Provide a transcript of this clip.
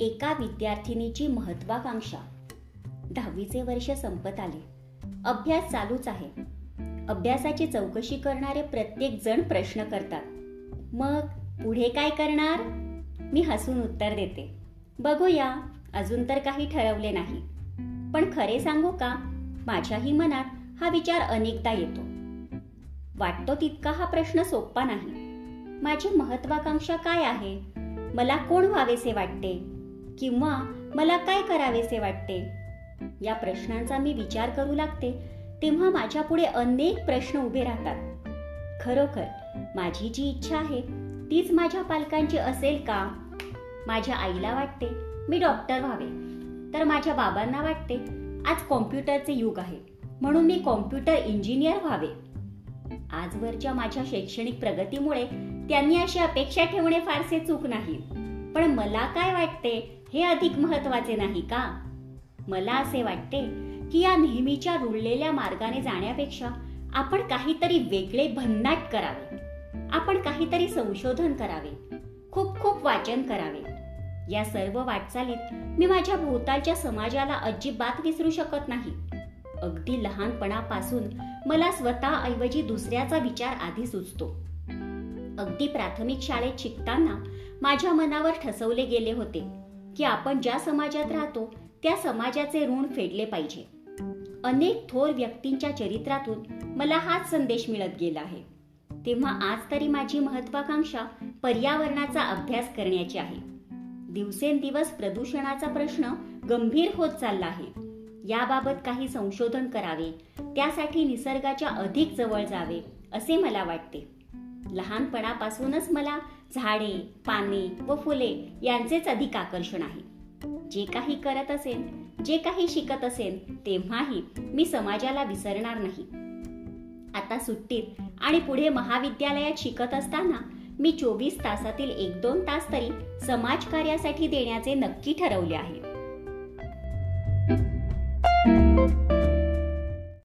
एका विद्यार्थिनीची महत्वाकांक्षा. दहावीचे वर्ष संपत आले. अभ्यास चालूच आहे. अभ्यासाची चौकशी करणारे प्रत्येक जण प्रश्न करतात. मग पुढे काय करणार? मी हसून उत्तर देते. बघूया. अजून तर काही ठरवले नाही. पण खरे सांगू का? माझ्याही मनात हा विचार अनेकदा येतो. वाटतो तितका हा प्रश्न सोपा नाही. माझी महत्वाकांक्षा काय आहे? मला कोण व्हावेसे वाटते? किंवा मला काय करावेसे वाटते? या प्रश्नांचा मी विचार करू लागते तेव्हा माझ्या पुढे अनेक प्रश्न उभे राहतात. खरोखर माझी जी इच्छा आहे तीच माझ्या पालकांची असेल का? माझ्या आईला वाटते मी डॉक्टर व्हावे. तर माझ्या बाबांना वाटते आज कॉम्प्युटरचे युग आहे म्हणून मी कॉम्प्युटर इंजिनियर व्हावे. आजवरच्या माझ्या शैक्षणिक प्रगतीमुळे त्यांनी अशी अपेक्षा ठेवणे फारसे चूक नाही. पण मला काय वाटते? हे अधिक महत्त्वाचे नाही का? मला असे वाटते की या नेहमीच्या रुळलेल्या मार्गाने जाण्यापेक्षा आपण काहीतरी वेगळे भन्नाट करावे. आपण काहीतरी संशोधन करावे. खूप खूप वाचन करावे. या सर्व वाटचालीत मी माझ्या भोवतालच्या समाजाला अजिबात विसरू शकत नाही. अगदी लहानपणापासून मला स्वतःऐवजी दुसऱ्याचा विचार आधी सुचतो अगदी प्राथमिक शाळेत शिकताना माझ्या मनावर ठसवले गेले होते की आपण ज्या समाजात राहतो त्या समाजाचे ऋण फेडले पाहिजे. अनेक थोर व्यक्तींच्या चरित्रातून मला हाच संदेश मिळत गेला आहे. तेव्हा आज तरी माझी महत्वाकांक्षा पर्यावरणाचा अभ्यास करण्याची आहे. दिवसेंदिवस प्रदूषणाचा प्रश्न गंभीर होत चालला आहे. याबाबत काही संशोधन करावे त्यासाठी निसर्गाच्या अधिक जवळ जावे असे मला वाटते. लहानपणापासूनच मला झाडे पाने व फुले यांचेच अधिक आकर्षण आहे. जे काही करत असेल जे काही शिकत असेल तेव्हाही मी समाजाला विसरणार नाही. आता सुट्टीत आणि पुढे महाविद्यालयात शिकत असताना मी चोवीस तासातील एक दोन तास तरी समाजकार्यासाठी देण्याचे नक्की ठरवले आहे.